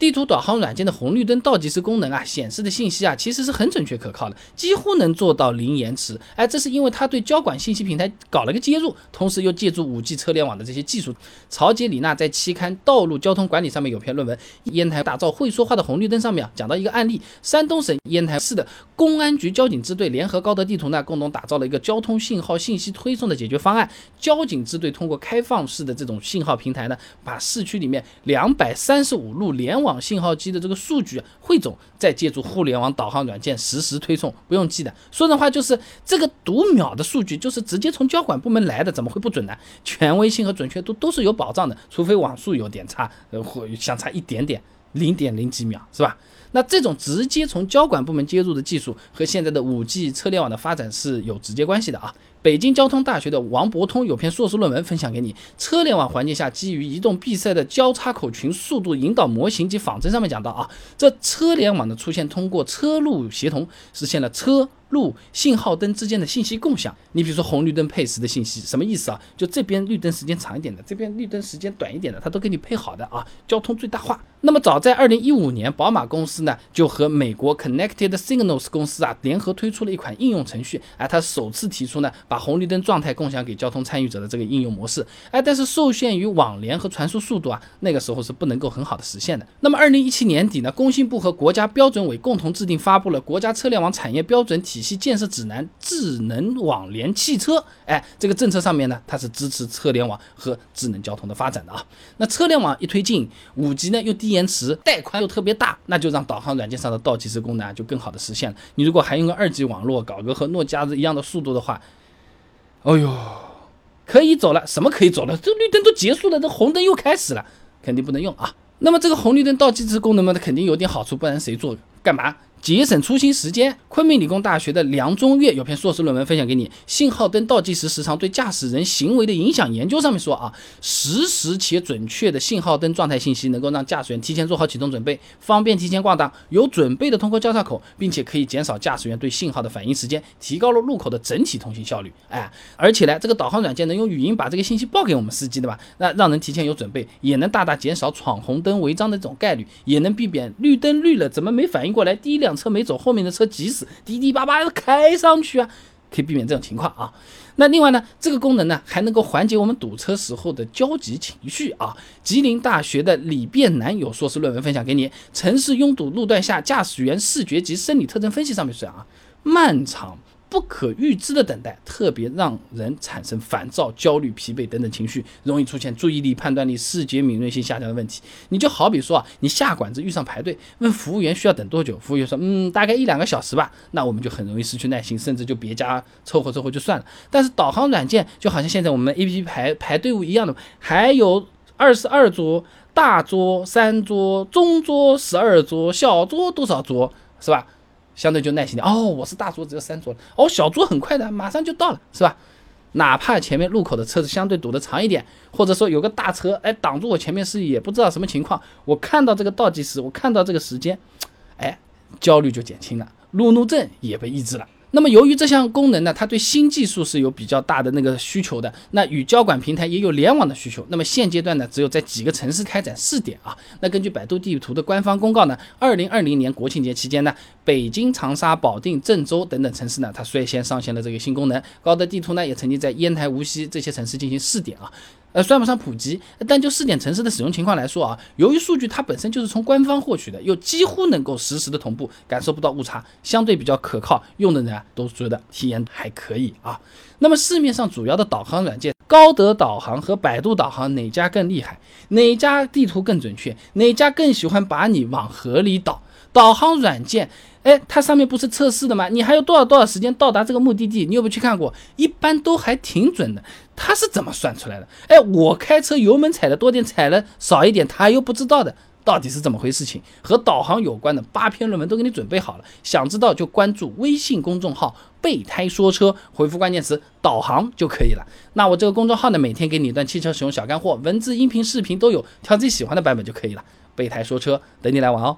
地图导航软件的红绿灯倒计时功能啊，显示的信息啊，其实是很准确可靠的，几乎能做到零延迟。哎，这是因为它对交管信息平台搞了个接入，同时又借助 5G 车联网的这些技术。曹杰李娜在期刊《道路交通管理》上面有篇论文，烟台打造会说话的红绿灯上面啊，讲到一个案例，山东省烟台市的公安局交警支队联合高德地图呢，共同打造了一个交通信号信息推送的解决方案。交警支队通过开放式的这种信号平台呢，把市区里面两百三十五路联网信号机的这个数据汇总，再借助互联网导航软件实时推送，不用记的。说的话就是这个读秒的数据，就是直接从交管部门来的，怎么会不准呢？权威性和准确度都是有保障的，除非网速有点差，呃，或相差一点点，零点零几秒，是吧？那这种直接从交管部门接入的技术，和现在的五 G 车联网的发展是有直接关系的啊。北京交通大学的王博通有篇硕士论文分享给你，车联网环境下基于移动闭塞的交叉口群速度引导模型及仿真上面讲到啊，这车联网的出现通过车路协同实现了车。路信号灯之间的信息共享，你比如说红绿灯配时的信息，什么意思啊？就这边绿灯时间长一点的，这边绿灯时间短一点的，它都给你配好的啊，交通最大化。那么早在二零一五年，宝马公司呢就和美国 Connected Signals 公司啊联合推出了一款应用程序，哎，它首次提出呢把红绿灯状态共享给交通参与者的这个应用模式，哎，但是受限于网联和传输速度啊，那个时候是不能够很好的实现的。那么二零一七年底呢，工信部和国家标准委共同制定发布了国家车联网产业标准体。系建设指南，智能网联汽车，哎，这个政策上面呢，它是支持车联网和智能交通的发展的啊。那车联网一推进，五 G 呢又低延迟，带宽又特别大，那就让导航软件上的倒计时功能啊就更好的实现了。你如果还用个二 G 网络，搞个和诺基亚一样的速度的话，哎呦，可以走了，什么可以走了？这绿灯都结束了，这红灯又开始了，肯定不能用啊。那么这个红绿灯倒计时功能嘛，它肯定有点好处，不然谁做干嘛？节省出行时间。昆明理工大学的梁中岳有篇硕士论文分享给你，《信号灯倒计时时长对驾驶人行为的影响研究》上面说啊，实时且准确的信号灯状态信息能够让驾驶员提前做好启动准备，方便提前挂档，有准备的通过交叉口，并且可以减少驾驶员对信号的反应时间，提高了路口的整体通行效率。哎，而且呢，这个导航软件能用语音把这个信息报给我们司机的吧？那让人提前有准备，也能大大减少闯红灯违章的这种概率，也能避免绿灯绿了怎么没反应过来，第一辆。车没走，后面的车急死，滴滴叭叭开上去啊，可以避免这种情况啊。那另外呢，这个功能呢还能够缓解我们堵车时候的焦急情绪啊。吉林大学的李变南有硕士论文分享给你，城市拥堵路段下驾驶员视觉及生理特征分析上面说啊，漫长。不可预知的等待，特别让人产生烦躁、焦虑、疲惫等等情绪，容易出现注意力、判断力、视觉敏锐性下降的问题。你就好比说啊，你下馆子遇上排队，问服务员需要等多久，服务员说，嗯，大概一两个小时吧，那我们就很容易失去耐心，甚至就别家凑合凑合就算了。但是导航软件就好像现在我们 A P P 排排队伍一样的，还有二十二桌、大桌三桌、中桌十二桌、小桌多少桌，是吧？相对就耐心点哦，我是大桌只有三桌了哦，小桌很快的，马上就到了，是吧？哪怕前面路口的车子相对堵得长一点，或者说有个大车哎挡住我前面视野，不知道什么情况，我看到这个倒计时，我看到这个时间，哎，焦虑就减轻了，路怒症也被抑制了。那么由于这项功能呢，它对新技术是有比较大的那个需求的，那与交管平台也有联网的需求。那么现阶段呢，只有在几个城市开展试点啊。那根据百度地图的官方公告呢，二零二零年国庆节期间呢，北京、长沙、保定、郑州等等城市呢，它率先上线了这个新功能。高德地图呢，也曾经在烟台、无锡这些城市进行试点啊。呃，算不上普及，但就试点城市的使用情况来说啊，由于数据它本身就是从官方获取的，又几乎能够实时的同步，感受不到误差，相对比较可靠，用的人啊都觉得体验还可以啊。那么市面上主要的导航软件，高德导航和百度导航哪家更厉害？哪家地图更准确？哪家更喜欢把你往河里导？导航软件，哎，它上面不是测试的吗？你还有多少多少时间到达这个目的地？你有没有去看过？一般都还挺准的。它是怎么算出来的？哎，我开车油门踩的多点，踩了少一点，他又不知道的，到底是怎么回事？情和导航有关的八篇论文都给你准备好了，想知道就关注微信公众号“备胎说车”，回复关键词“导航”就可以了。那我这个公众号呢，每天给你一段汽车使用小干货，文字、音频、视频都有，挑自己喜欢的版本就可以了。备胎说车，等你来玩哦。